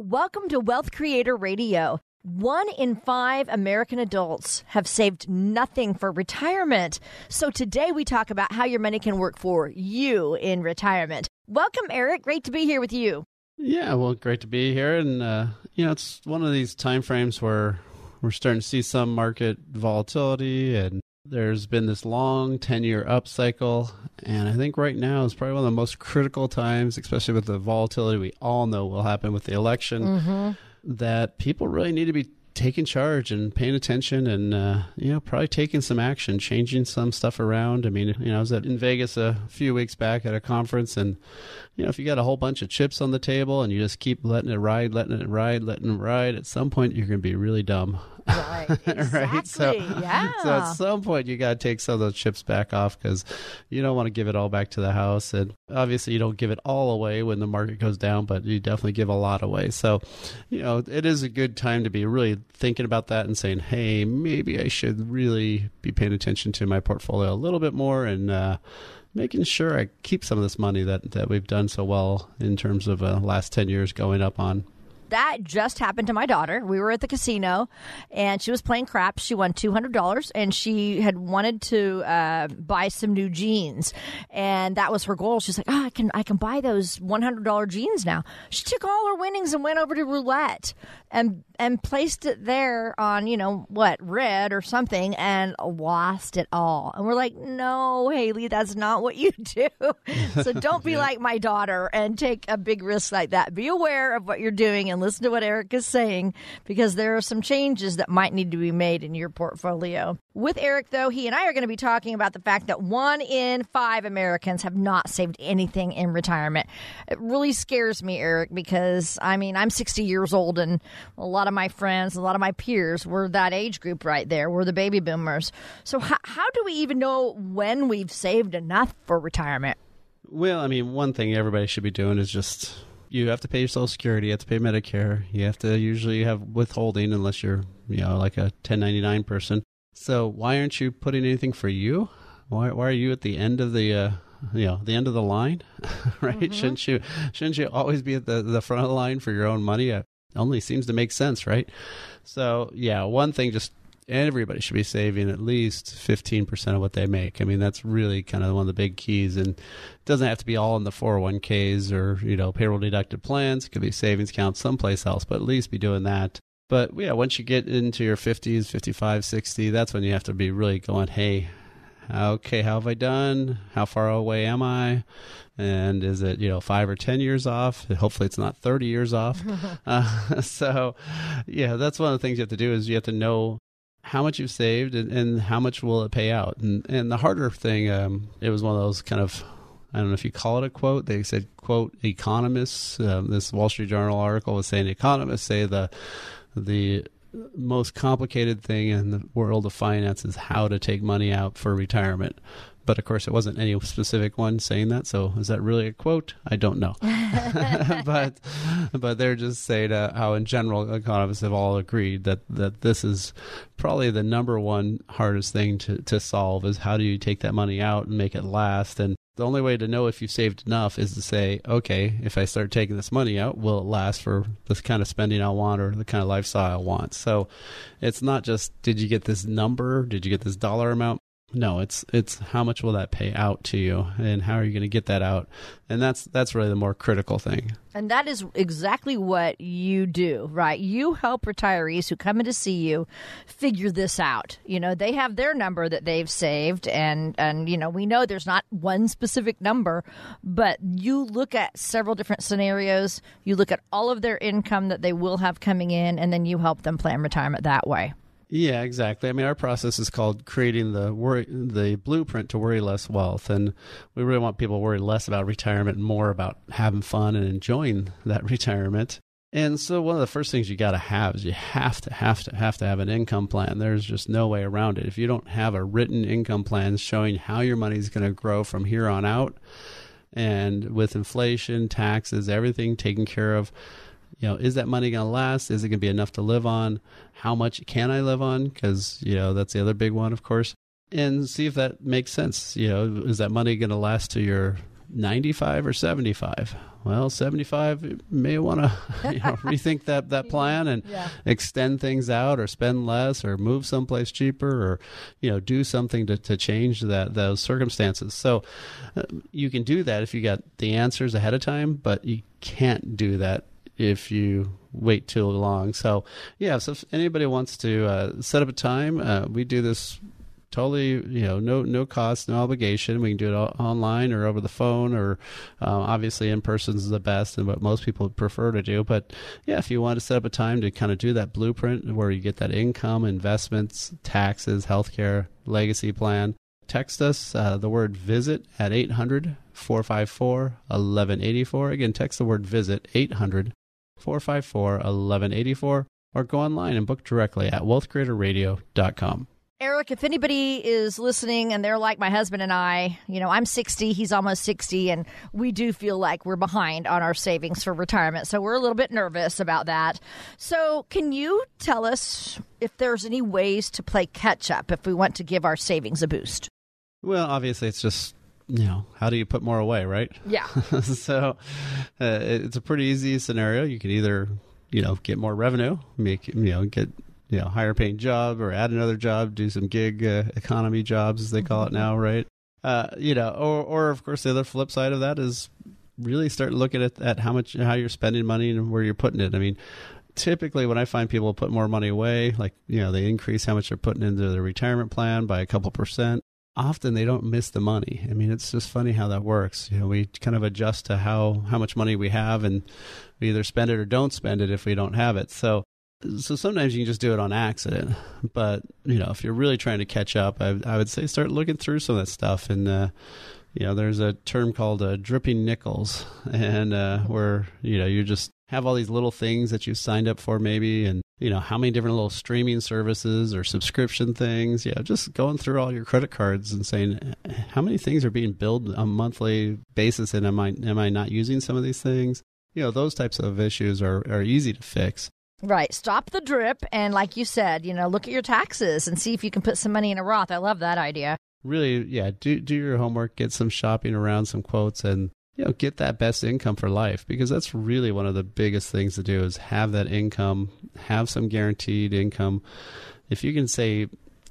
Welcome to Wealth Creator Radio. One in five American adults have saved nothing for retirement. So today we talk about how your money can work for you in retirement. Welcome, Eric. Great to be here with you. Yeah, well, great to be here. And, uh, you know, it's one of these time frames where we're starting to see some market volatility and there's been this long 10 year up cycle. And I think right now is probably one of the most critical times, especially with the volatility we all know will happen with the election, mm-hmm. that people really need to be taking charge and paying attention and uh, you know probably taking some action changing some stuff around i mean you know i was at, in vegas a few weeks back at a conference and you know if you got a whole bunch of chips on the table and you just keep letting it ride letting it ride letting it ride at some point you're going to be really dumb Right. Exactly. right. So, yeah. So at some point you got to take some of those chips back off because you don't want to give it all back to the house. And obviously you don't give it all away when the market goes down, but you definitely give a lot away. So, you know, it is a good time to be really thinking about that and saying, hey, maybe I should really be paying attention to my portfolio a little bit more and, uh, making sure I keep some of this money that, that we've done so well in terms of uh, last 10 years going up on that just happened to my daughter. We were at the casino and she was playing craps. She won $200 and she had wanted to uh, buy some new jeans. And that was her goal. She's like, oh, I can, I can buy those $100 jeans now. She took all her winnings and went over to roulette and and placed it there on you know what red or something and lost it all and we're like no haley that's not what you do so don't be yeah. like my daughter and take a big risk like that be aware of what you're doing and listen to what eric is saying because there are some changes that might need to be made in your portfolio with eric though he and i are going to be talking about the fact that one in five americans have not saved anything in retirement it really scares me eric because i mean i'm 60 years old and a lot of my friends, a lot of my peers were that age group right there. We're the baby boomers. So, how, how do we even know when we've saved enough for retirement? Well, I mean, one thing everybody should be doing is just you have to pay your Social Security, you have to pay Medicare, you have to usually have withholding unless you're, you know, like a 1099 person. So, why aren't you putting anything for you? Why, why are you at the end of the uh, you know the end of the line right mm-hmm. shouldn't you shouldn't you always be at the, the front of the line for your own money it only seems to make sense, right? So, yeah, one thing just everybody should be saving at least 15% of what they make. I mean, that's really kind of one of the big keys and it doesn't have to be all in the 401ks or, you know, payroll deducted plans. It could be savings accounts someplace else, but at least be doing that. But yeah, once you get into your 50s, 55, 60, that's when you have to be really going, hey, okay, how have I done? How far away am I? And is it, you know, five or 10 years off? Hopefully it's not 30 years off. uh, so, yeah, that's one of the things you have to do is you have to know how much you've saved and, and how much will it pay out. And, and the harder thing, um, it was one of those kind of, I don't know if you call it a quote. They said, quote, economists, um, this Wall Street Journal article was saying economists say the, the most complicated thing in the world of finance is how to take money out for retirement. But of course, it wasn't any specific one saying that. So is that really a quote? I don't know. but but they're just saying uh, how, in general, economists have all agreed that that this is probably the number one hardest thing to to solve is how do you take that money out and make it last and the only way to know if you've saved enough is to say, okay, if I start taking this money out, will it last for this kind of spending I want or the kind of lifestyle I want? So it's not just did you get this number, did you get this dollar amount? No, it's it's how much will that pay out to you, and how are you going to get that out, and that's that's really the more critical thing. And that is exactly what you do, right? You help retirees who come in to see you figure this out. You know, they have their number that they've saved, and and you know we know there's not one specific number, but you look at several different scenarios. You look at all of their income that they will have coming in, and then you help them plan retirement that way. Yeah, exactly. I mean, our process is called creating the worry, the blueprint to worry less wealth, and we really want people to worry less about retirement and more about having fun and enjoying that retirement. And so one of the first things you got to have is you have to have to have to have an income plan. There's just no way around it. If you don't have a written income plan showing how your money is going to grow from here on out and with inflation, taxes, everything taken care of, you know, is that money going to last? Is it going to be enough to live on? How much can I live on? Because, you know, that's the other big one, of course. And see if that makes sense. You know, is that money going to last to your 95 or 75? Well, 75 you may want to you know, rethink that, that plan and Yeah. extend things out or spend less or move someplace cheaper or you know do something to, to change that those circumstances so uh, you can do that if you got the answers ahead of time but you can't do that if you wait too long. So yeah so if anybody wants to uh, set up a time uh, we do this totally you know no no cost no obligation. We can do it online or over the phone or uh, obviously in person is the best and what most people prefer to do. But yeah if you want to set up a time to kind of do that blueprint where you get that income investments taxes healthcare legacy plan text us uh, the word visit at 800 454 1184 again text the word visit 800 454 1184 or go online and book directly at wealthcreatorradio.com Eric, if anybody is listening and they're like my husband and I, you know, I'm 60, he's almost 60, and we do feel like we're behind on our savings for retirement. So we're a little bit nervous about that. So, can you tell us if there's any ways to play catch up if we want to give our savings a boost? Well, obviously, it's just you know how do you put more away, right? Yeah. so uh, it's a pretty easy scenario. You can either you know get more revenue, make you know get you know higher paying job, or add another job, do some gig uh, economy jobs as they call it now, right? Uh, you know, or or of course the other flip side of that is really start looking at, at how much how you're spending money and where you're putting it. I mean, typically when I find people put more money away, like you know they increase how much they're putting into their retirement plan by a couple percent. Often they don't miss the money. I mean, it's just funny how that works. You know, we kind of adjust to how how much money we have, and we either spend it or don't spend it if we don't have it. So so sometimes you can just do it on accident but you know if you're really trying to catch up i, I would say start looking through some of that stuff and uh, you know there's a term called uh, dripping nickels and uh, where you know you just have all these little things that you've signed up for maybe and you know how many different little streaming services or subscription things yeah just going through all your credit cards and saying how many things are being billed on a monthly basis and am i am i not using some of these things you know those types of issues are, are easy to fix Right. Stop the drip. And like you said, you know, look at your taxes and see if you can put some money in a Roth. I love that idea. really yeah do do your homework get some shopping around some quotes and you know get that best income for life because that's really one of the biggest things to do is have that income have some guaranteed income if you can say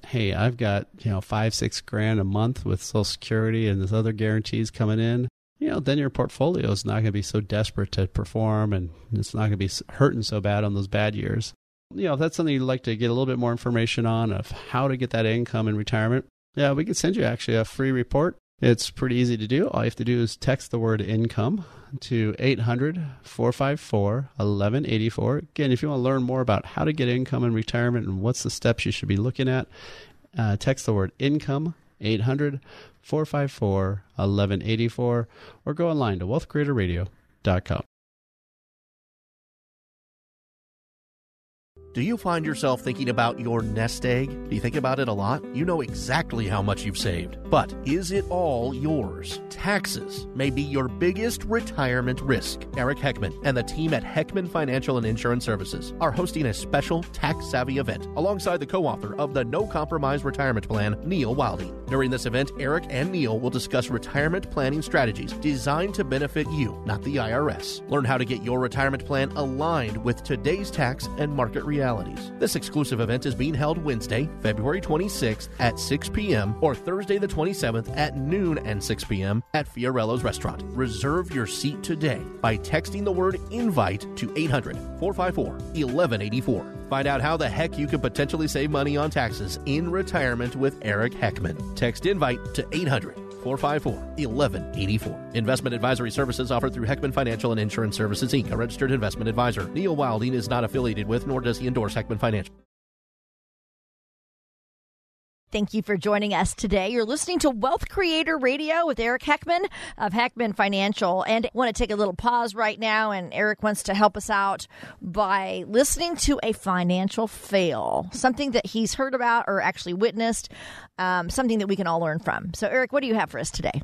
hey i've got you know five six grand a month with social security and there's other guarantees coming in you know then your portfolio is not going to be so desperate to perform and it's not going to be hurting so bad on those bad years you know if that's something you'd like to get a little bit more information on of how to get that income in retirement yeah, we can send you actually a free report. It's pretty easy to do. All you have to do is text the word income to 800 454 1184. Again, if you want to learn more about how to get income in retirement and what's the steps you should be looking at, uh, text the word income 800 454 1184 or go online to wealthcreatorradio.com. Do you find yourself thinking about your nest egg? Do you think about it a lot? You know exactly how much you've saved. But is it all yours? Taxes may be your biggest retirement risk. Eric Heckman and the team at Heckman Financial and Insurance Services are hosting a special tax savvy event alongside the co author of the No Compromise Retirement Plan, Neil Wilding. During this event, Eric and Neil will discuss retirement planning strategies designed to benefit you, not the IRS. Learn how to get your retirement plan aligned with today's tax and market This exclusive event is being held Wednesday, February 26th at 6 p.m. or Thursday the 27th at noon and 6 p.m. at Fiorello's Restaurant. Reserve your seat today by texting the word invite to 800 454 1184. Find out how the heck you could potentially save money on taxes in retirement with Eric Heckman. Text invite to 800 454 1184. Investment advisory services offered through Heckman Financial and Insurance Services, Inc., a registered investment advisor. Neil Wilding is not affiliated with nor does he endorse Heckman Financial. Thank you for joining us today. You're listening to Wealth Creator Radio with Eric Heckman of Heckman Financial. And I want to take a little pause right now, and Eric wants to help us out by listening to a financial fail, something that he's heard about or actually witnessed, um, something that we can all learn from. So, Eric, what do you have for us today?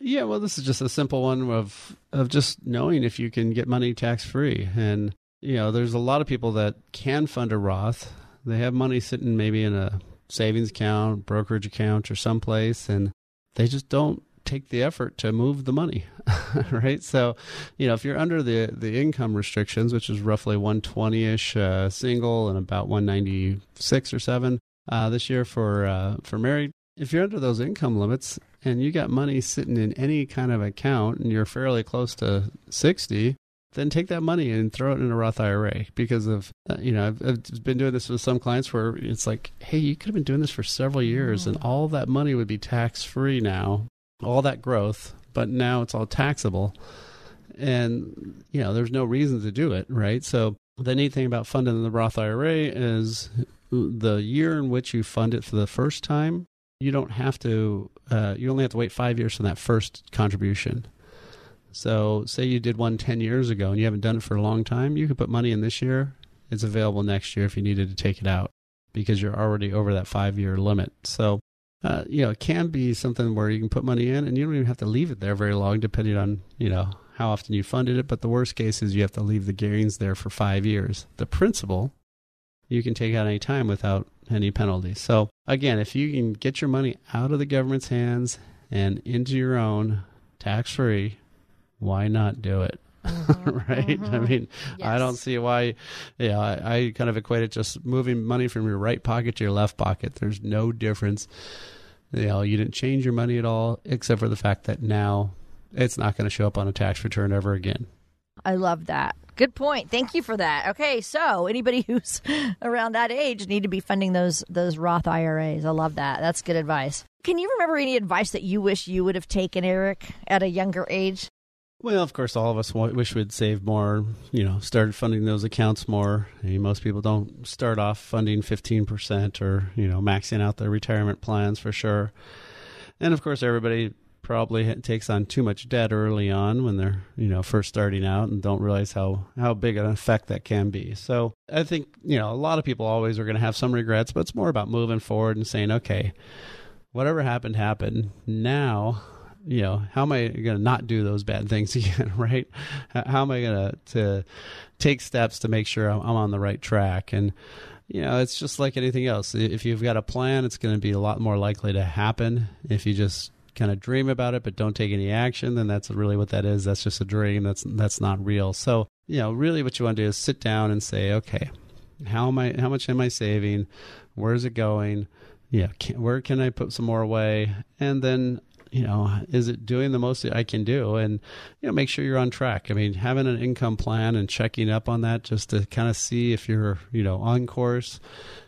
Yeah, well, this is just a simple one of of just knowing if you can get money tax free, and you know, there's a lot of people that can fund a Roth. They have money sitting maybe in a savings account, brokerage account, or someplace, and they just don't take the effort to move the money, right? So, you know, if you're under the the income restrictions, which is roughly 120 ish uh, single and about 196 or seven uh, this year for uh, for married, if you're under those income limits and you got money sitting in any kind of account and you're fairly close to 60, then take that money and throw it in a Roth IRA because of uh, you know I've, I've, been doing this with some clients where it's like, hey, you could have been doing this for several years, and all that money would be tax free now, all that growth, but now it's all taxable, and you know there's no reason to do it, right? So the neat thing about funding the Roth IRA is the year in which you fund it for the first time, you don't have to. Uh, you only have to wait five years from that first contribution. So, say you did one 10 years ago and you haven't done it for a long time, you could put money in this year. It's available next year if you needed to take it out because you're already over that five year limit. So, uh, you know, it can be something where you can put money in and you don't even have to leave it there very long, depending on, you know, how often you funded it. But the worst case is you have to leave the gains there for five years. The principal, you can take out any time without any penalties. So, again, if you can get your money out of the government's hands and into your own tax free, why not do it? Mm-hmm, right? Mm-hmm. I mean, yes. I don't see why. Yeah, I, I, kind of equate it just moving money from your right pocket to your left pocket. There's no difference. You know, you didn't change your money at all, except for the fact that now it's not going to show up on a tax return ever again. I love that. Good point. Thank you for that. Okay, so anybody who's around that age need to be funding those those Roth IRAs. I love that. That's good advice. Can you remember any advice that you wish you would have taken, Eric, at a younger age? Well, of course, all of us wish we'd save more, you know, started funding those accounts more. I mean, most people don't start off funding 15% or, you know, maxing out their retirement plans for sure. And of course, everybody probably takes on too much debt early on when they're, you know, first starting out and don't realize how, how big an effect that can be. So I think, you know, a lot of people always are going to have some regrets, but it's more about moving forward and saying, okay, whatever happened, happened. Now you know, how am I going to not do those bad things again, right? How am I going to to take steps to make sure I'm, I'm on the right track? And you know, it's just like anything else. If you've got a plan, it's going to be a lot more likely to happen. If you just kind of dream about it but don't take any action, then that's really what that is. That's just a dream. That's that's not real. So, you know, really what you want to do is sit down and say, okay, how am I how much am I saving? Where's it going? Yeah, can, where can I put some more away? And then you know, is it doing the most that I can do? And, you know, make sure you're on track. I mean, having an income plan and checking up on that just to kind of see if you're, you know, on course.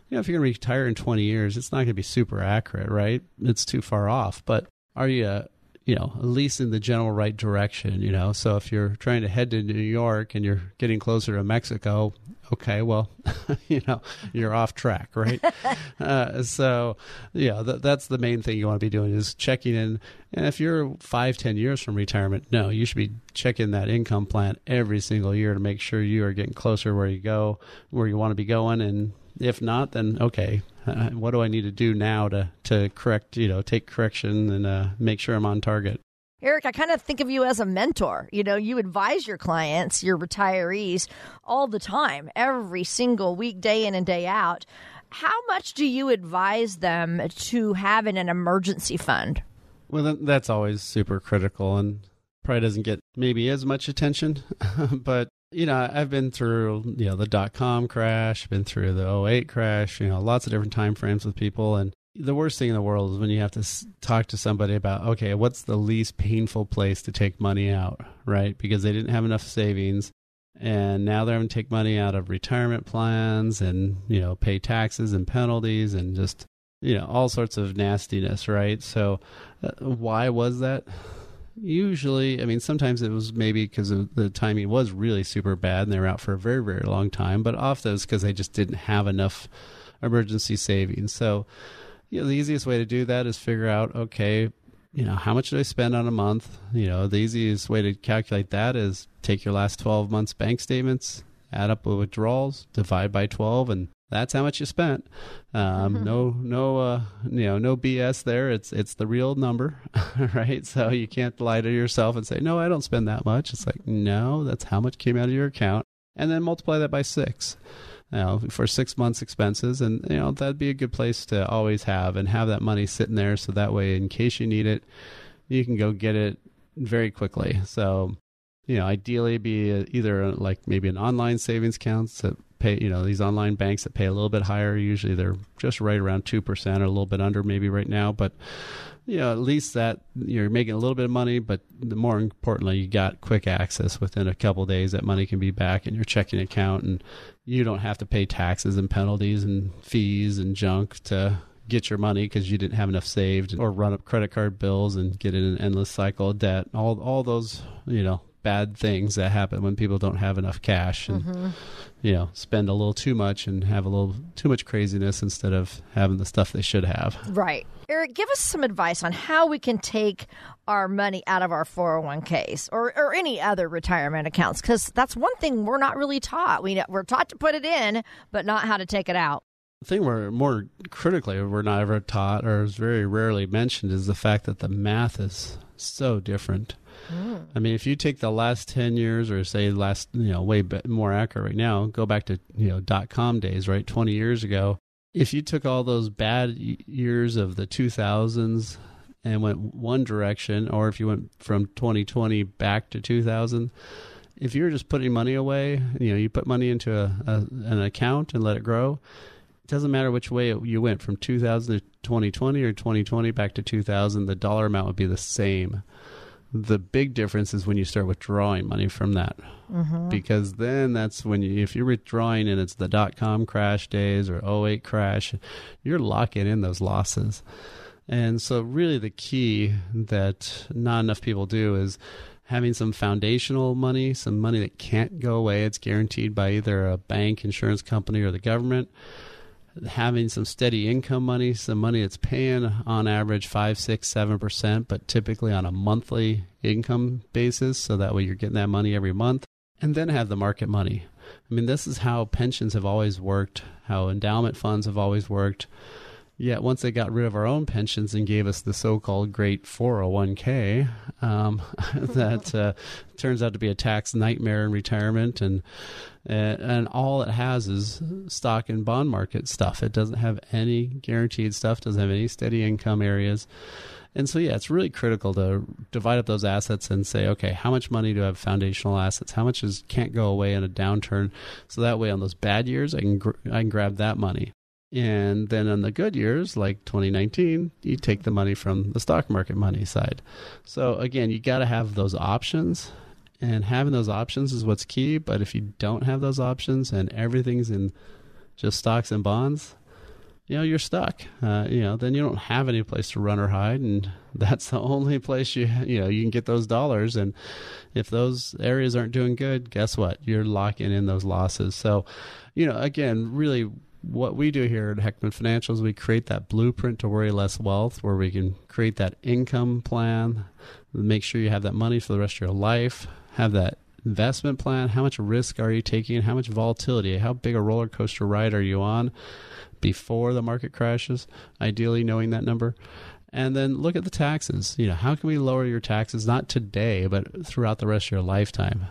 You know, if you're going to retire in 20 years, it's not going to be super accurate, right? It's too far off. But are you, you know, at least in the general right direction, you know? So if you're trying to head to New York and you're getting closer to Mexico, okay, well, you know, you're off track, right? uh, so, yeah, th- that's the main thing you want to be doing is checking in. And if you're five, ten years from retirement, no, you should be checking that income plan every single year to make sure you are getting closer where you go, where you want to be going. And if not, then okay, uh, what do I need to do now to to correct, you know, take correction and uh, make sure I'm on target? Eric, I kind of think of you as a mentor. You know, you advise your clients, your retirees, all the time, every single week, day in and day out. How much do you advise them to have in an emergency fund? Well, that's always super critical and probably doesn't get maybe as much attention. but, you know, I've been through, you know, the dot com crash, been through the 08 crash, you know, lots of different time frames with people. And the worst thing in the world is when you have to talk to somebody about okay what's the least painful place to take money out right? Because they didn't have enough savings. And now they're having to take money out of retirement plans and you know pay taxes and penalties and just you know all sorts of nastiness right? So uh, why was that usually i mean sometimes it was maybe because the timing was really super bad and they were out for a very very long time but often it's because they just didn't have enough emergency savings so you know, the easiest way to do that is figure out, okay, you know, how much did I spend on a month? You know, the easiest way to calculate that is take your last 12 months bank statements, add up the withdrawals, divide by 12, and that's how much you spent. Um, mm-hmm. No, no, uh, you know, no BS there. It's it's the real number, right? So you can't lie to yourself and say, no, I don't spend that much. It's like, no, that's how much came out of your account, and then multiply that by six you know, for six months expenses, and you know that'd be a good place to always have and have that money sitting there, so that way, in case you need it, you can go get it very quickly. So, you know, ideally, be either like maybe an online savings account that pay, you know, these online banks that pay a little bit higher. Usually, they're just right around two percent or a little bit under, maybe right now, but you know, at least that you're making a little bit of money, but the more importantly, you got quick access within a couple days. That money can be back in your checking account, and you don't have to pay taxes and penalties and fees and junk to get your money because you didn't have enough saved, or run up credit card bills and get in an endless cycle of debt. All all those you know bad things that happen when people don't have enough cash and mm-hmm. you know spend a little too much and have a little too much craziness instead of having the stuff they should have. Right. Eric, give us some advice on how we can take our money out of our 401ks or, or any other retirement accounts because that's one thing we're not really taught. We, we're taught to put it in, but not how to take it out. The thing we're more critically we're not ever taught or is very rarely mentioned is the fact that the math is so different. Mm. I mean, if you take the last 10 years or say last, you know, way more accurate right now, go back to, you know, dot com days, right? 20 years ago, if you took all those bad years of the 2000s and went one direction, or if you went from 2020 back to 2000, if you're just putting money away, you know, you put money into a, a, an account and let it grow. It doesn't matter which way you went from 2000 to 2020 or 2020 back to 2000, the dollar amount would be the same. The big difference is when you start withdrawing money from that, mm-hmm. because then that's when you, if you're withdrawing and it's the dot com crash days or 08 crash, you're locking in those losses. And so, really, the key that not enough people do is having some foundational money, some money that can't go away. It's guaranteed by either a bank, insurance company, or the government having some steady income money, some money that's paying on average five, six, seven percent, but typically on a monthly income basis, so that way you're getting that money every month, and then have the market money. I mean, this is how pensions have always worked, how endowment funds have always worked. Yet once they got rid of our own pensions and gave us the so-called great 401k, um, that uh, turns out to be a tax nightmare in retirement, and and all it has is stock and bond market stuff. It doesn't have any guaranteed stuff. Doesn't have any steady income areas. And so, yeah, it's really critical to divide up those assets and say, okay, how much money do I have foundational assets? How much is can't go away in a downturn? So that way, on those bad years, I can gr- I can grab that money. And then in the good years, like 2019, you take the money from the stock market money side. So again, you got to have those options. And having those options is what's key. But if you don't have those options and everything's in just stocks and bonds, you know, you're stuck. Uh, you know, then you don't have any place to run or hide. And that's the only place you, you know, you can get those dollars. And if those areas aren't doing good, guess what? You're locking in those losses. So, you know, again, really what we do here at Heckman Financial is we create that blueprint to worry less wealth, where we can create that income plan, make sure you have that money for the rest of your life, have that investment plan. How much risk are you taking? How much volatility? How big a roller coaster ride are you on before the market crashes? Ideally, knowing that number. And then look at the taxes. You know, how can we lower your taxes not today, but throughout the rest of your lifetime?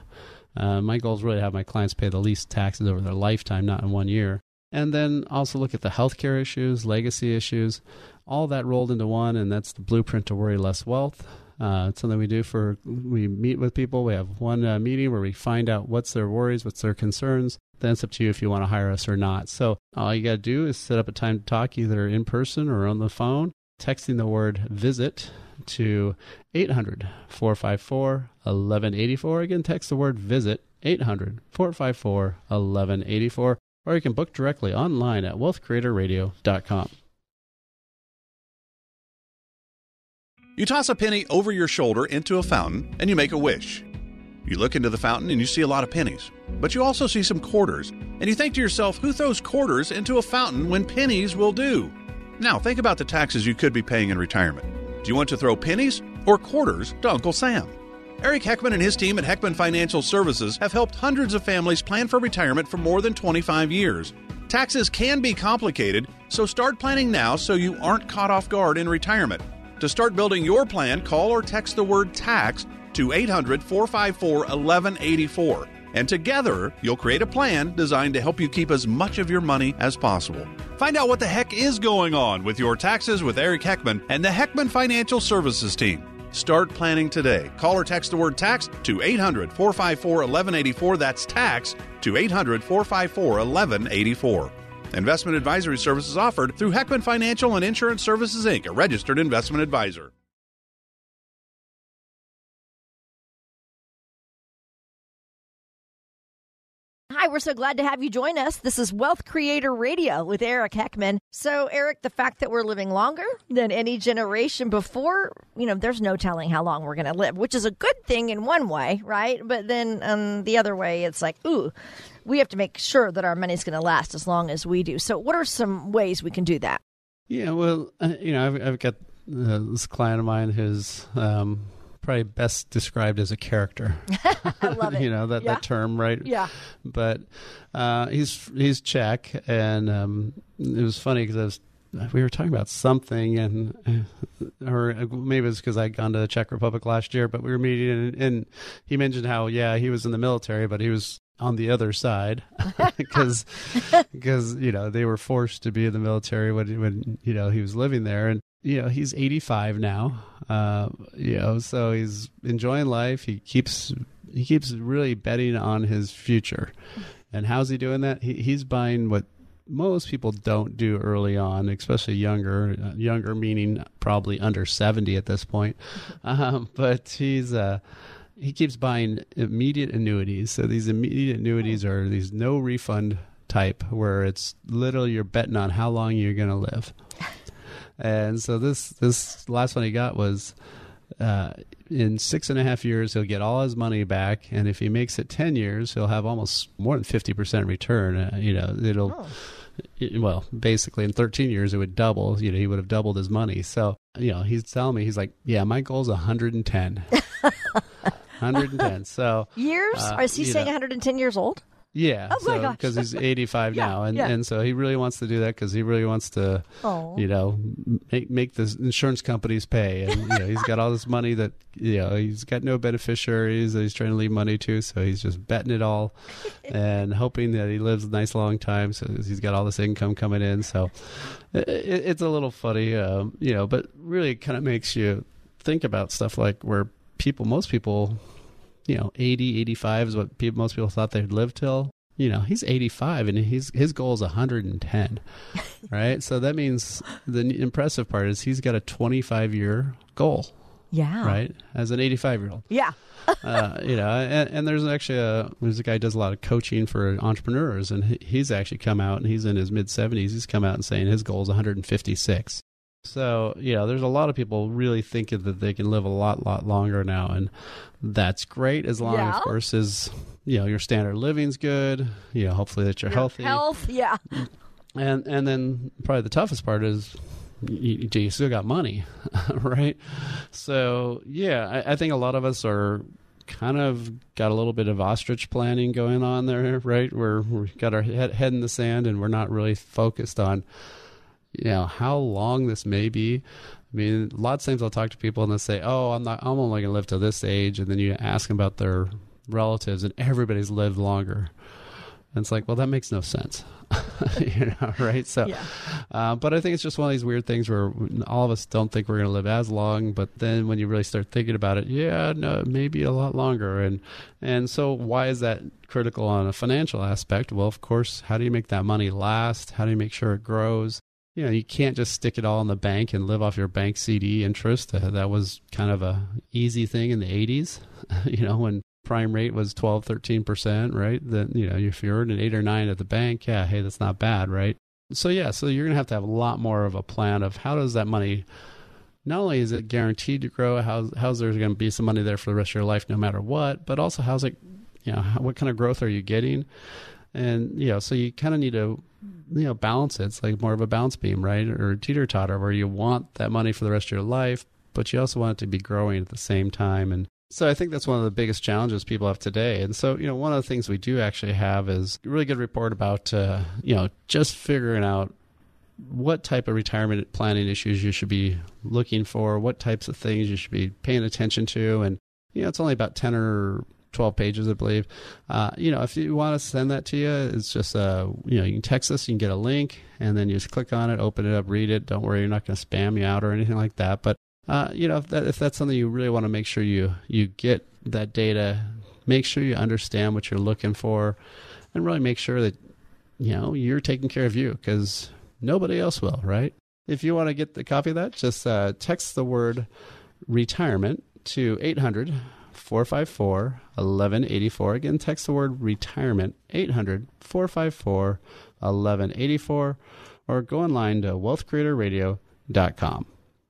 Uh, my goal is really to have my clients pay the least taxes over their lifetime, not in one year and then also look at the healthcare issues, legacy issues, all that rolled into one, and that's the blueprint to worry less wealth. Uh, it's something we do for we meet with people. We have one uh, meeting where we find out what's their worries, what's their concerns. Then it's up to you if you want to hire us or not. So all you got to do is set up a time to talk, either in person or on the phone. Texting the word visit to 800 454 1184. Again, text the word visit 800 454 1184 or you can book directly online at wealthcreatorradio.com. You toss a penny over your shoulder into a fountain and you make a wish. You look into the fountain and you see a lot of pennies, but you also see some quarters, and you think to yourself, who throws quarters into a fountain when pennies will do? Now, think about the taxes you could be paying in retirement. Do you want to throw pennies or quarters to Uncle Sam? Eric Heckman and his team at Heckman Financial Services have helped hundreds of families plan for retirement for more than 25 years. Taxes can be complicated, so start planning now so you aren't caught off guard in retirement. To start building your plan, call or text the word tax to 800 454 1184. And together, you'll create a plan designed to help you keep as much of your money as possible. Find out what the heck is going on with your taxes with Eric Heckman and the Heckman Financial Services team. Start planning today. Call or text the word tax to 800 454 1184. That's tax to 800 454 1184. Investment advisory services offered through Heckman Financial and Insurance Services Inc., a registered investment advisor. Hi, we're so glad to have you join us. This is Wealth Creator Radio with Eric Heckman. So, Eric, the fact that we're living longer than any generation before, you know, there's no telling how long we're going to live, which is a good thing in one way, right? But then um, the other way, it's like, ooh, we have to make sure that our money's going to last as long as we do. So, what are some ways we can do that? Yeah, well, uh, you know, I've, I've got uh, this client of mine who's um, probably best described as a character. I love it. you know that, Yeah. that term, right? Yeah. But uh, he's he's Czech, and um, it was funny because I was we were talking about something, and uh, or maybe it's because I'd gone to the Czech Republic last year, but we were meeting, and, and he mentioned how yeah he was in the military, but he was on the other side because because you know they were forced to be in the military when when you know he was living there and you know he's 85 now. Uh you know so he's enjoying life. He keeps he keeps really betting on his future. And how's he doing that? He, he's buying what most people don't do early on especially younger uh, younger meaning probably under 70 at this point. Um, but he's uh he keeps buying immediate annuities. So these immediate annuities are these no refund type where it's literally you're betting on how long you're going to live. And so this this last one he got was uh, in six and a half years he'll get all his money back, and if he makes it ten years, he'll have almost more than fifty percent return. Uh, you know, it'll it- well, basically in 13 years it would double. You know, he would have doubled his money. So, you know, he's telling me he's like, yeah, my goal's 110. 110. So, Years? Uh, is he saying know. 110 years old? Yeah, Oh my gosh. because he's 85 Yeah, now, and yeah. and so he really wants to do that because he really wants to, Oh. you know, make make the insurance companies pay, and you know he's got all this money that you know he's got no beneficiaries that he's trying to leave money to, so he's just betting it all, and hoping that he lives a nice long time, so he's got all this income coming in. So it, it, it's a little funny, um, you know, but really it kind of makes you think about stuff like where people, most people you know 80 85 is what people, most people thought they'd live till you know he's 85 and he's his goal is 110 right? So that means the impressive part is he's got a 25 year goal Yeah. right? As an 85 year old Yeah. uh, you know and, and there's actually a there's a guy who does a lot of coaching for entrepreneurs and he- he's actually come out and he's in his mid 70s he's come out and saying his goal is 156 so yeah, there's a lot of people really thinking that they can live a lot lot longer now and that's great as long Yeah. of course as you know your standard living's good you know hopefully that you're Your healthy Health. Yeah. and and then probably the toughest part is you, you still got money, right? So yeah, I, I think a lot of us are kind of got a little bit of ostrich planning going on there, right? Where we've got our head, head in the sand and we're not really focused on, you know, how long this may be. I mean, lots of times I'll talk to people and they'll say, "Oh, I'm not. I'm only going to live to this age," and then you ask them about their relatives, and everybody's lived longer. And it's like, well, that makes no sense, you know, right? So, Yeah. uh, but I think it's just one of these weird things where all of us don't think we're going to live as long, but then when you really start thinking about it, yeah, no, maybe a lot longer. And and so, why is that critical on a financial aspect? Well, of course, how do you make that money last? How do you make sure it grows? You know, you can't just stick it all in the bank and live off your bank CD interest. Uh, that was kind of a easy thing in the 80s, you know, when prime rate was 12, 13%, right? Then, you know, if you're earning eight or nine at the bank, yeah, hey, that's not bad, right? So, yeah, so you're going to have to have a lot more of a plan of how does that money, not only is it guaranteed to grow, how's, how's there going to be some money there for the rest of your life no matter what, but also how's it, you know, how, what kind of growth are you getting? and you know, so you kind of need to you know balance it. It's like more of a bounce beam, right, or teeter totter, where you want that money for the rest of your life, but you also want it to be growing at the same time. And so I think that's one of the biggest challenges people have today. And so, you know, one of the things we do actually have is a really good report about, uh, you know, just figuring out what type of retirement planning issues you should be looking for, what types of things you should be paying attention to. And, you know, it's only about 10 or 12 pages, I believe. Uh, you know, if you want to send that to you, it's just, uh, you know, you can text us, you can get a link, and then you just click on it, open it up, read it. Don't worry, you're not going to spam you out or anything like that. But, uh, you know, if, that, if that's something you really want to make sure you, you get that data, make sure you understand what you're looking for, and really make sure that, you know, you're taking care of you because nobody else will, right? If you want to get the copy of that, just uh, text the word retirement to 800 454 1184. Again, text the word retirement 800 454 1184 or go online to wealthcreatorradio.com.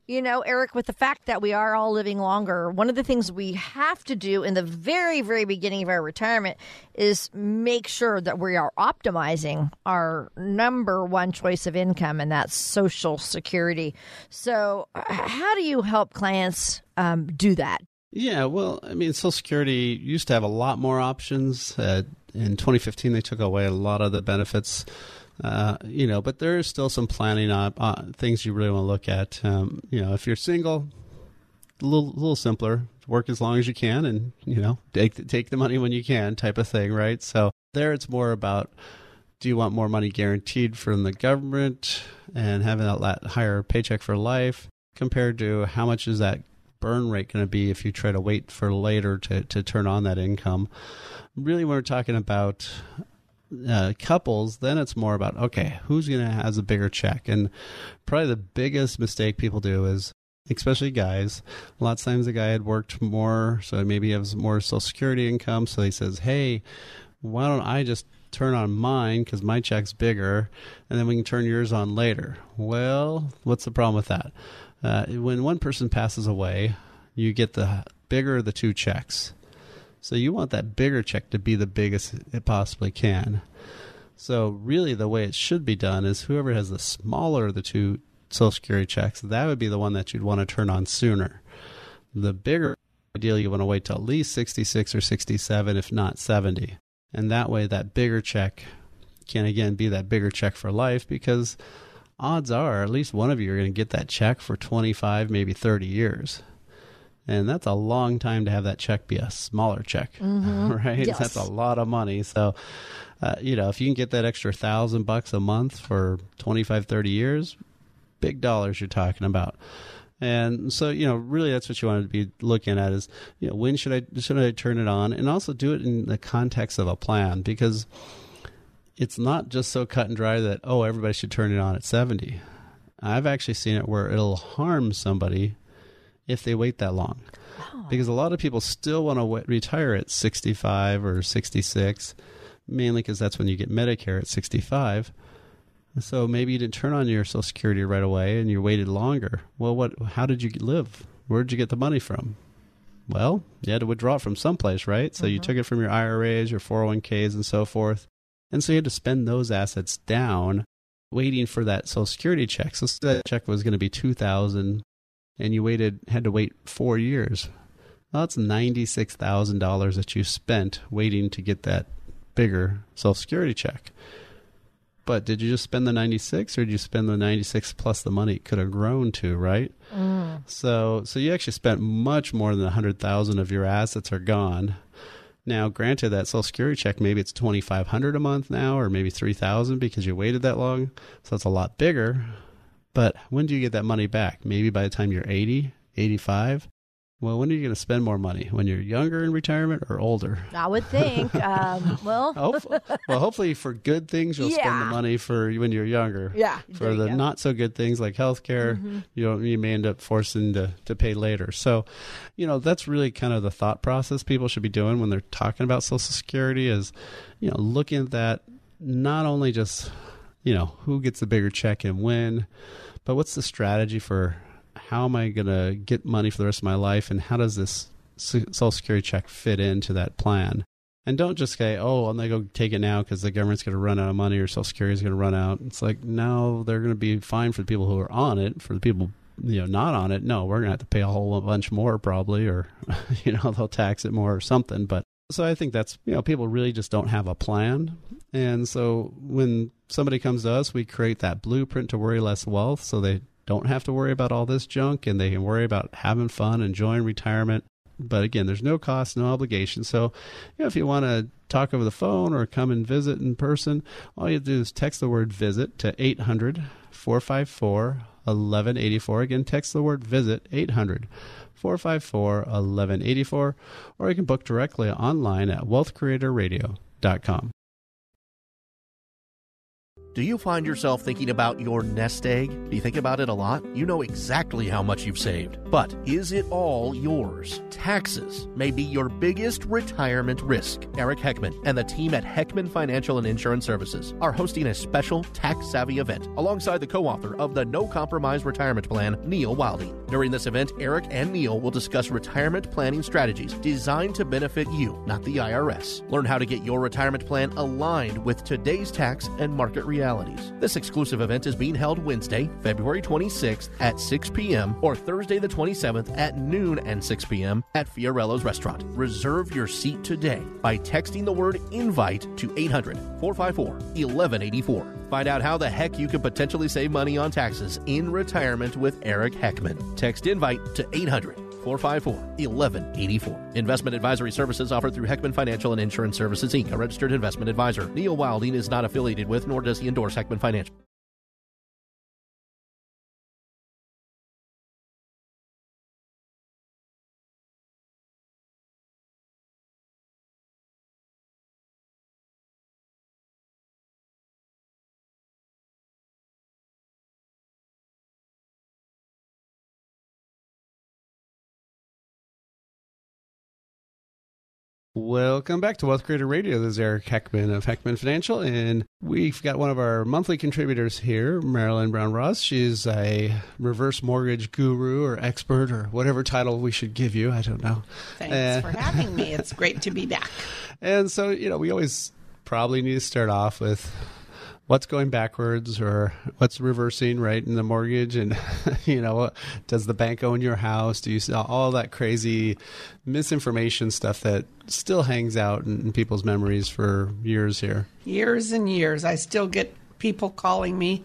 You know, Eric, with the fact that we are all living longer, one of the things we have to do in the very, very beginning of our retirement is make sure that we are optimizing our number one choice of income, and that's Social Security. So, how do you help clients um, do that? Yeah, well, I mean, Social Security used to have a lot more options. Uh, in 2015, they took away a lot of the benefits. Uh, you know, but there is still some planning on uh, things you really want to look at. Um, you know, if you're single, a little, little simpler. Work as long as you can, and you know, take take the money when you can, type of thing, right? So there, it's more about do you want more money guaranteed from the government and having that higher paycheck for life compared to how much is that burn rate going to be if you try to wait for later to, to turn on that income? Really, when we're talking about uh, couples, then it's more about okay, who's going to has a bigger check? And probably the biggest mistake people do is, especially guys, lots of times the guy had worked more, so maybe he has more Social Security income, so he says, hey, why don't I just turn on mine because my check's bigger, and then we can turn yours on later. Well, what's the problem with that? Uh, when one person passes away, you get the bigger of the two checks. So you want that bigger check to be the biggest it possibly can. So really, the way it should be done is whoever has the smaller of the two Social Security checks, that would be the one that you'd want to turn on sooner. The bigger, ideally, you want to wait till at least 66 or 67, if not 70. And that way, that bigger check can again be that bigger check for life because odds are at least one of you are going to get that check for 25, maybe 30 years. And that's a long time to have that check be a smaller check, mm-hmm. right? Yes. That's a lot of money. So, uh, you know, if you can get that extra thousand bucks a month for 25, 30 years, big dollars you're talking about. And so, you know, really that's what you want to be looking at is, you know, when should I, should I turn it on? And also do it in the context of a plan because it's not just so cut and dry that, oh, everybody should turn it on at 70. I've actually seen it where it'll harm somebody if they wait that long. Oh. Because a lot of people still want to retire at 65 or 66, mainly because that's when you get Medicare at 65. So maybe you didn't turn on your Social Security right away and you waited longer. Well, what? How did you live? Where did you get the money from? Well, you had to withdraw it from someplace, right? So mm-hmm. you took it from your IRAs, your 401ks, and so forth. And so you had to spend those assets down waiting for that Social Security check. So that check was going to be 2000 and you waited had to wait four years. Well, that's ninety six thousand dollars that you spent waiting to get that bigger Social Security check. But did you just spend the ninety six, or did you spend the ninety six plus the money it could have grown to? Right. Mm. So, so you actually spent much more than a hundred thousand of your assets are gone. Now, granted, that Social Security check maybe it's twenty five hundred a month now, or maybe three thousand because you waited that long. So it's a lot bigger. But when do you get that money back? Maybe by the time you're 80, 85? Well, when are you going to spend more money? When you're younger in retirement or older? I would think. Um, well, hopefully, well, hopefully for good things you'll yeah. spend the money for when you're younger. Yeah. For the not so good things like healthcare, mm-hmm. you know, you may end up forcing to to pay later. So, you know, that's really kind of the thought process people should be doing when they're talking about Social Security is, you know, looking at that not only just, you know, who gets the bigger check and when but what's the strategy for how am I going to get money for the rest of my life, and how does this Social Security check fit into that plan? And don't just say, "Oh, I'm gonna go take it now because the government's going to run out of money or Social Security is going to run out." It's like, no, they're going to be fine for the people who are on it. For the people you know not on it, no, we're going to have to pay a whole bunch more probably, or you know they'll tax it more or something. But so I think that's you know people really just don't have a plan, and so when somebody comes to us, we create that blueprint to worry less wealth, so they don't have to worry about all this junk and they can worry about having fun, enjoying retirement. But again, there's no cost, no obligation. So, you know, if you want to talk over the phone or come and visit in person, all you have to do is text the word visit to 800 454 1184. Again, text the word visit 800 454 1184, or you can book directly online at wealthcreatorradio.com. Do you find yourself thinking about your nest egg? Do you think about it a lot? You know exactly how much you've saved. But is it all yours? Taxes may be your biggest retirement risk. Eric Heckman and the team at Heckman Financial and Insurance Services are hosting a special tax savvy event alongside the co author of the No Compromise Retirement Plan, Neil Wilding. During this event, Eric and Neil will discuss retirement planning strategies designed to benefit you, not the IRS. Learn how to get your retirement plan aligned with today's tax and market This exclusive event is being held Wednesday, February 26th at 6 p.m. or Thursday the 27th at noon and 6 p.m. at Fiorello's Restaurant. Reserve your seat today by texting the word invite to 800 454 1184. Find out how the heck you could potentially save money on taxes in retirement with Eric Heckman. Text invite to 800 454 1184. Investment advisory services offered through Heckman Financial and Insurance Services, Inc., a registered investment advisor. Neil Wilding is not affiliated with, nor does he endorse Heckman Financial. Welcome back to Wealth Creator Radio. This is Eric Heckman of Heckman Financial, and we've got one of our monthly contributors here, Marilyn Brown Ross. She's a reverse mortgage guru or expert or whatever title we should give you. I don't know. Thanks Uh, for having me. It's great to be back. And so, you know, we always probably need to start off with what's going backwards or what's reversing right in the mortgage and you know does the bank own your house do you sell all that crazy misinformation stuff that still hangs out in, in people's memories for years here Years and years, I still get people calling me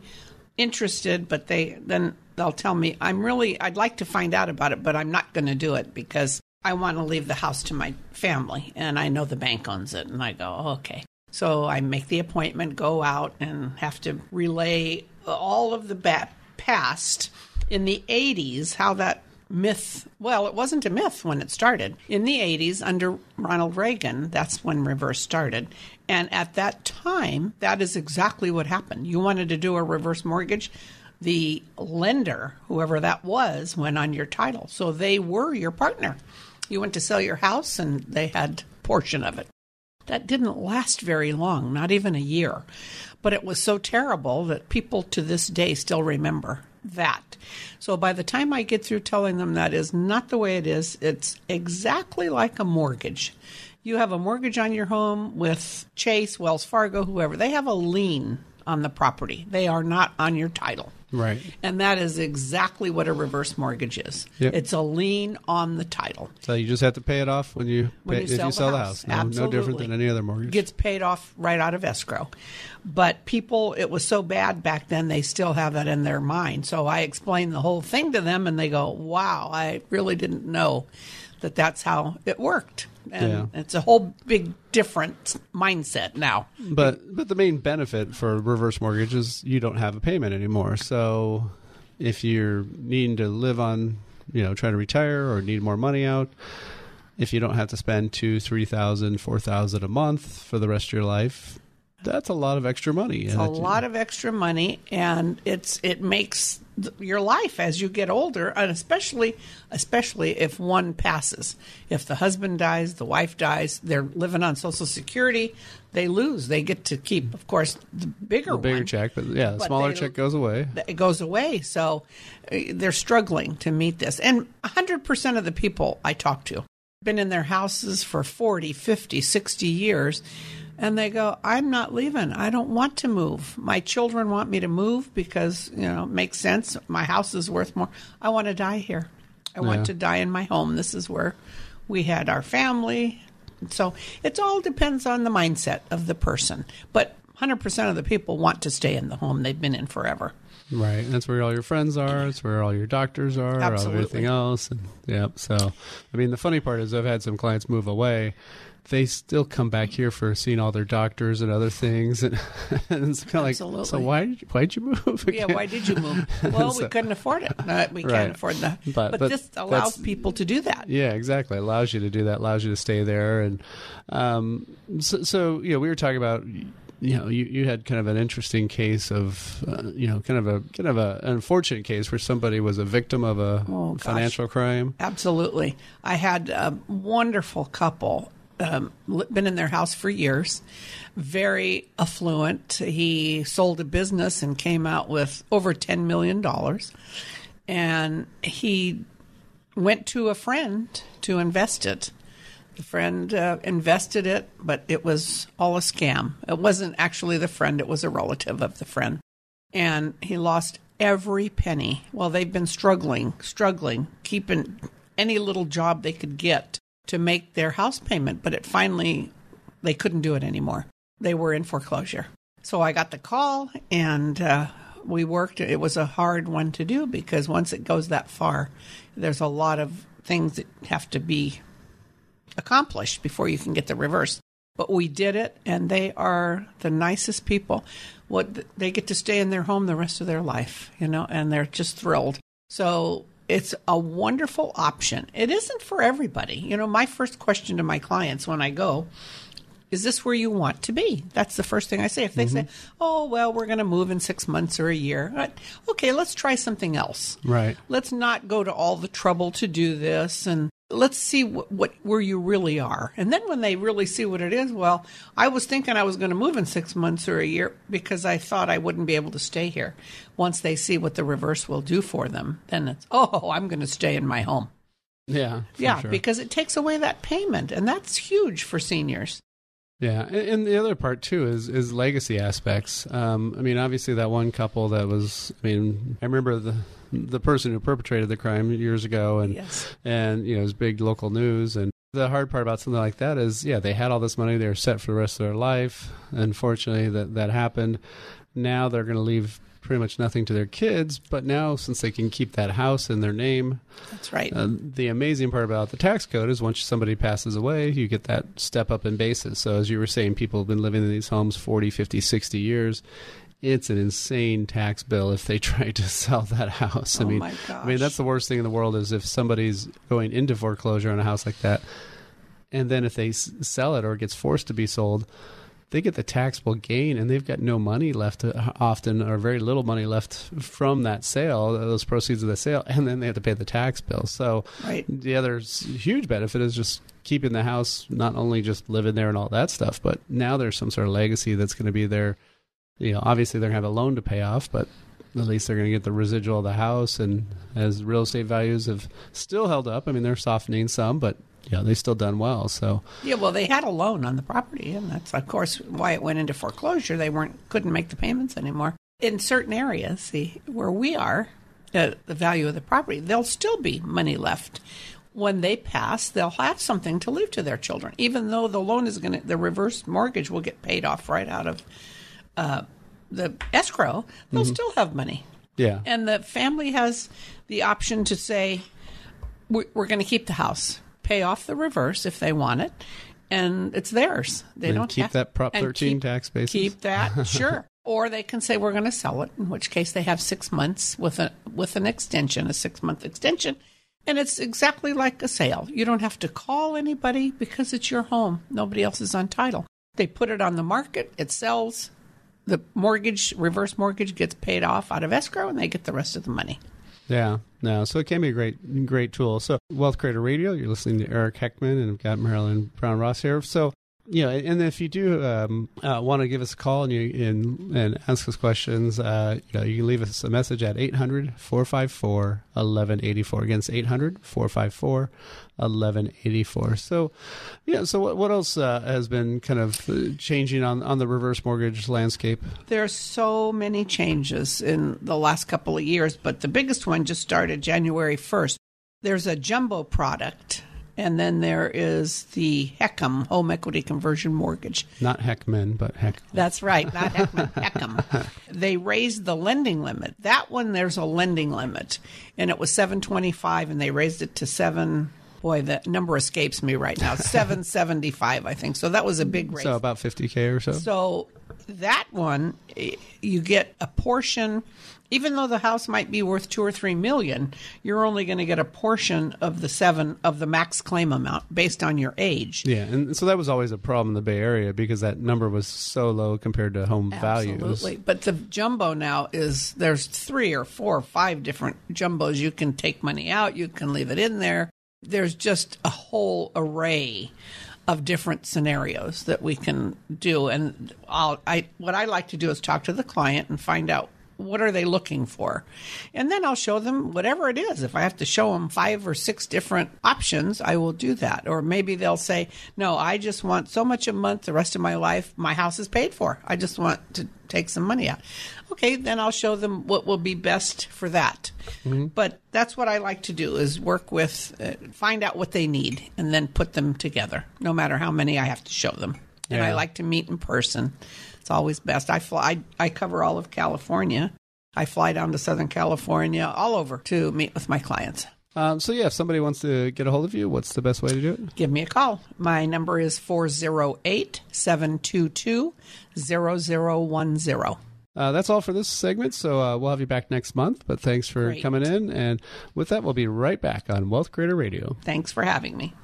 interested, but they then they'll tell me I'm really I'd like to find out about it, but I'm not going to do it because I want to leave the house to my family and I know the bank owns it. And I go, oh, okay. So I make the appointment, go out, and have to relay all of the ba- past in the 80s, how that myth well, it wasn't a myth when it started. In the 80s, under Ronald Reagan, that's when reverse started. And at that time, that is exactly what happened. You wanted to do a reverse mortgage, the lender, whoever that was, went on your title. So they were your partner. You went to sell your house and they had portion of it. That didn't last very long, not even a year. But it was so terrible that people to this day still remember that. So by the time I get through telling them that is not the way it is, it's exactly like a mortgage. You have a mortgage on your home with Chase, Wells Fargo, whoever. They have a lien on the property. They are not on your title. Right And that is exactly what a reverse mortgage is. Yep. It's a lien on the title. so you just have to pay it off when you, When pay, you if sell you the sell the house. house, No, no different than any other mortgage It gets paid off right out of escrow. But people, it was so bad back then, they still have that in their mind. So I explained the whole thing to them, and they go, "Wow, I really didn't know that that's how it worked." And Yeah. it's a whole big different mindset now. But but the main benefit for reverse mortgage is you don't have a payment anymore. So if you're needing to live on, you know, trying to retire or need more money out, if you don't have to spend two, three thousand, four thousand a month for the rest of your life, that's a lot of extra money. It's a lot of extra money, and it's it makes th- your life as you get older, and especially especially if one passes. If the husband dies, the wife dies, they're living on Social Security, they lose. They get to keep, of course, the bigger the bigger one. check, but yeah, the But smaller they- check goes away. It goes away, so uh, they're struggling to meet this. And 100% of the people I talk to been in their houses for 40, 50, 60 years. And they go, I'm not leaving. I don't want to move. My children want me to move because, you know, it makes sense. My house is worth more. I want to die here. I Yeah. want to die in my home. This is where we had our family. So it all depends on the mindset of the person. But 100% of the people want to stay in the home they've been in forever. Right. That's where all your friends are. It's where all your doctors are. Absolutely. Everything else. And, yep. So, I mean, the funny part is I've had some clients move away. They still come back here for seeing all their doctors and other things, and, and it's kind of like, so why did you, why'd you move? Yeah, why did you move? Well, we couldn't afford it. We Right. can't afford that. But- But, but this allows people to do that. Yeah, exactly. It allows you to do that. Allows you to stay there, and um, so, so you know, we were talking about. You know, you, you had kind of an interesting case of, uh, you know, kind of a kind of a an unfortunate case where somebody was a victim of a Oh, financial crime. Absolutely. I had a wonderful couple, um, been in their house for years, very affluent. He sold a business and came out with over $10 million. And he went to a friend to invest it. The friend uh, invested it, but it was all a scam. It wasn't actually the friend, it was a relative of the friend. And he lost every penny. Well, they've been struggling, struggling, keeping any little job they could get to make their house payment, but it finally, they couldn't do it anymore. They were in foreclosure. So I got the call and uh, we worked. It was a hard one to do because once it goes that far, there's a lot of things that have to be accomplished before you can get the reverse. But we did it, and they are the nicest people. What they get to stay in their home the rest of their life, you know, and they're just thrilled. So it's a wonderful option. It isn't for everybody. You know, my first question to my clients when I go is this where you want to be? That's the first thing I say. If they say, mm-hmm. oh, well, we're going to move in six months or a year, okay, let's try something else. Right. Let's not go to all the trouble to do this and let's see what, what where you really are. And then when they really see what it is, well, I was thinking I was going to move in six months or a year because I thought I wouldn't be able to stay here. Once they see what the reverse will do for them, then it's, oh, I'm going to stay in my home. Yeah. yeah, sure. because it takes away that payment, and that's huge for seniors. Yeah, and, and the other part too is is legacy aspects. Um, I mean, obviously that one couple that was. I mean, I remember the the person who perpetrated the crime years ago, and Yes. and you know it was big local news. And the hard part about something like that is, yeah, they had all this money, they were set for the rest of their life. Unfortunately, that that happened. Now they're going to leave pretty much nothing to their kids. But now, since they can keep that house in their name, That's right. uh, the amazing part about the tax code is once somebody passes away, you get that step up in basis. So, as you were saying, people have been living in these homes 40, 50, 60 years. It's an insane tax bill if they try to sell that house. I Oh mean, I mean that's the worst thing in the world is if somebody's going into foreclosure on a house like that, and then if they s- sell it or it gets forced to be sold, they get the taxable gain and they've got no money left uh, often or very little money left from that sale those proceeds of the sale and then they have to pay the tax bill so Right. the other huge benefit is just keeping the house not only just living there and all that stuff but now there's some sort of legacy that's going to be there you know obviously they're going to have a loan to pay off but at least they're going to get the residual of the house and as real estate values have still held up i mean they're softening some but yeah they've still done well so Yeah, well, they had a loan on the property, and that's of course why it went into foreclosure. They weren't couldn't make the payments anymore in certain areas. See where we are, uh, the value of the property, there'll still be money left. When they pass, they'll have something to leave to their children, even though the loan is going to, the reverse mortgage will get paid off right out of uh, the escrow. They'll still have money. yeah And the family has the option to say, we're, we're going to keep the house, pay off the reverse if they want it, and it's theirs. They And don't keep have, that Prop and 13 tax basis. Keep that, sure. Or they can say we're going to sell it, in which case they have six months with a with an extension, a six month extension, and it's exactly like a sale. You don't have to call anybody because it's your home. Nobody else is on title. They put it on the market, it sells. The mortgage, reverse mortgage, gets paid off out of escrow, and they get the rest of the money. Yeah, no. So it can be a great, great tool. So Wealth Creator Radio, you're listening to Eric Heckman, and I've got Marilyn Brown Ross here. So Yeah, and if you do um, uh, want to give us a call and you and, and ask us questions, uh, you know, you can leave us a message at 800-454-1184. Again, it's 800-454-1184. So, yeah, so what, what else uh, has been kind of uh, changing on, on the reverse mortgage landscape? There are so many changes in the last couple of years, but the biggest one just started January 1st. There's a jumbo product and then there is the HECM, Home Equity Conversion Mortgage. Not Heckman, but Heck. That's right, not Heckman, HECM. They raised the lending limit. That one, there's a lending limit, and it was 725, and they raised it to seven. Boy, the number escapes me right now. 775, I think. So that was a big raise. So about 50K or so? So that one, you get a portion even though the house might be worth two or three million, you're only going to get a portion of the seven of the max claim amount based on your age. Yeah, and so that was always a problem in the Bay Area because that number was so low compared to home Absolutely. values. Absolutely, but the jumbo now is there's three or four or five different jumbos. You can take money out, you can leave it in there. There's just a whole array of different scenarios that we can do. And I'll, I, what I like to do is talk to the client and find out what are they looking for? And then I'll show them whatever it is. If I have to show them five or six different options, I will do that. Or maybe they'll say, no, I just want so much a month the rest of my life. My house is paid for. I just want to take some money out. Okay, then I'll show them what will be best for that. Mm-hmm. But that's what I like to do is work with, uh, find out what they need and then put them together, no matter how many I have to show them. And. I like to meet in person. It's always best. I fly. I, I cover all of California. I fly down to Southern California, all over to meet with my clients. Um, so yeah, if somebody wants to get a hold of you, what's the best way to do it? Give me a call. My number is 408-722-0010. Uh, that's all for this segment, so uh, we'll have you back next month. But thanks for Great. coming in, and with that, we'll be right back on Wealth Creator Radio. Thanks for having me.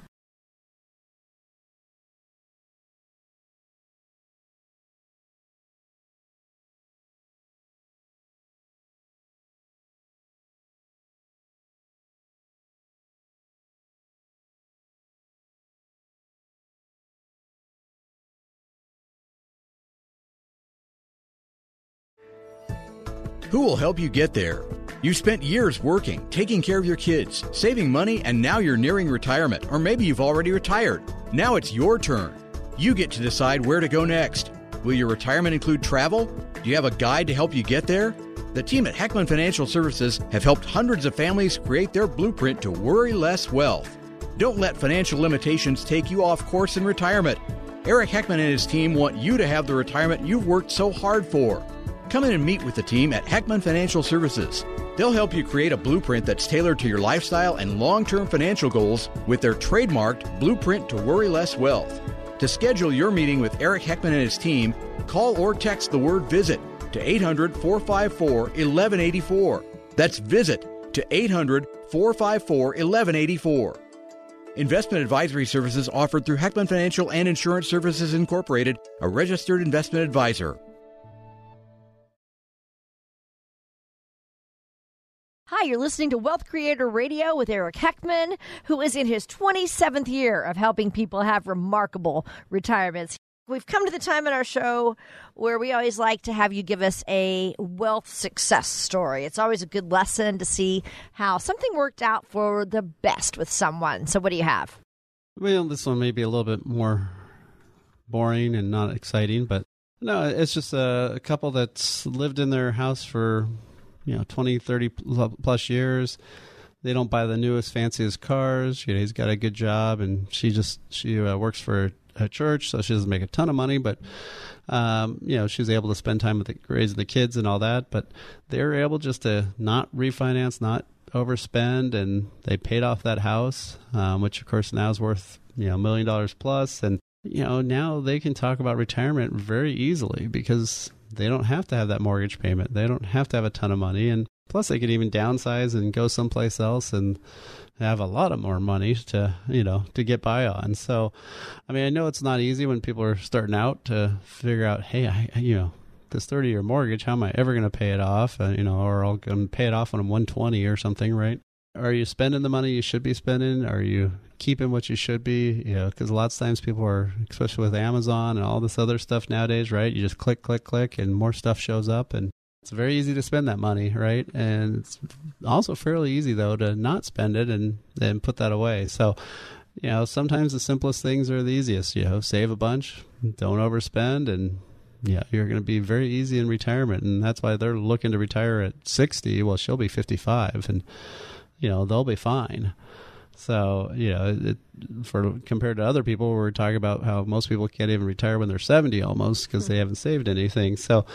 Who will help you get there? You've spent years working, taking care of your kids, saving money, and now you're nearing retirement, or maybe you've already retired. Now it's your turn. You get to decide where to go next. Will your retirement include travel? Do you have a guide to help you get there? The team at Heckman Financial Services have helped hundreds of families create their blueprint to worry less wealth. Don't let financial limitations take you off course in retirement. Eric Heckman and his team want you to have the retirement you've worked so hard for. Come in and meet with the team at Heckman Financial Services. They'll help you create a blueprint that's tailored to your lifestyle and long term financial goals with their trademarked Blueprint to Worry Less Wealth. To schedule your meeting with Eric Heckman and his team, call or text the word visit to 800 454 1184. That's visit to 800 454 1184. Investment advisory services offered through Heckman Financial and Insurance Services Incorporated, a registered investment advisor. Hi, you're listening to Wealth Creator Radio with Eric Heckman, who is in his 27th year of helping people have remarkable retirements. We've come to the time in our show where we always like to have you give us a wealth success story. It's always a good lesson to see how something worked out for the best with someone. So, what do you have? Well, this one may be a little bit more boring and not exciting, but no, it's just a, a couple that's lived in their house for you know 20 30 plus years. They don't buy the newest fanciest cars. You know he's got a good job and she just she uh, works for a church so she doesn't make a ton of money but um, you know she's able to spend time with the, raising the kids and all that. But they're able just to not refinance not overspend and they paid off that house um, which of course now is worth you know a million dollars plus. And you know now they can talk about retirement very easily because they don't have to have that mortgage payment. They don't have to have a ton of money. And plus, they could even downsize and go someplace else and have a lot of more money to, you know, to get by on. So, I mean, I know it's not easy when people are starting out to figure out, hey, I, you know, this 30 year mortgage, how am I ever going to pay it off? Uh, you know, or I'll pay it off when I'm 120 or something, right? Are you spending the money you should be spending? Are you keeping what you should be? You know, because lots of times people are, especially with Amazon and all this other stuff nowadays, right? You just click, click, click, and more stuff shows up, and it's very easy to spend that money, right? And it's also fairly easy though to not spend it and then put that away. So, you know, sometimes the simplest things are the easiest. You know, save a bunch, don't overspend, and yeah, you're going to be very easy in retirement, and that's why they're looking to retire at 60. Well, she'll be 55, and you know they'll be fine. So you know, it, for compared to other people, we're talking about how most people can't even retire when they're 70 almost because they haven't saved anything. So,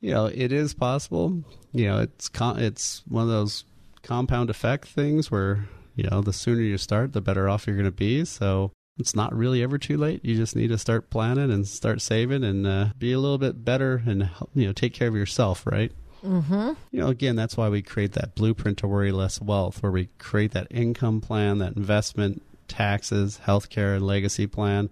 you know, it is possible. You know, it's con- it's one of those compound effect things where you know the sooner you start, the better off you're going to be. So it's not really ever too late. You just need to start planning and start saving and uh, be a little bit better and you know take care of yourself, right? Mm-hmm. You know, again, that's why we create that blueprint to worry less wealth, where we create that income plan, that investment, taxes, healthcare, and legacy plan,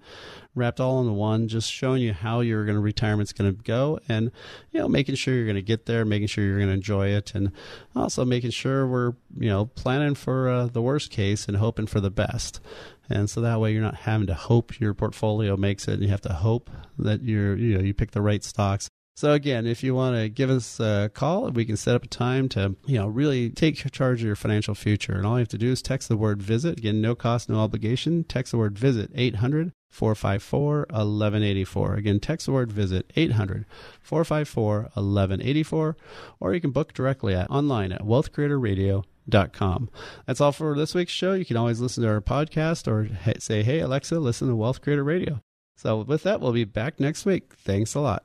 wrapped all into one, just showing you how your going to retirement's going to go, and you know, making sure you're going to get there, making sure you're going to enjoy it, and also making sure we're you know planning for uh, the worst case and hoping for the best. And so that way you're not having to hope your portfolio makes it, and you have to hope that you're you know you pick the right stocks. So again, if you want to give us a call, we can set up a time to, you know, really take charge of your financial future. And all you have to do is text the word visit. Again, no cost, no obligation. Text the word visit 800 454 1184. Again, text the word visit 800 454 1184. Or you can book directly at online at wealthcreatorradio.com. That's all for this week's show. You can always listen to our podcast or say, hey, Alexa, listen to Wealth Creator Radio. So with that, we'll be back next week. Thanks a lot.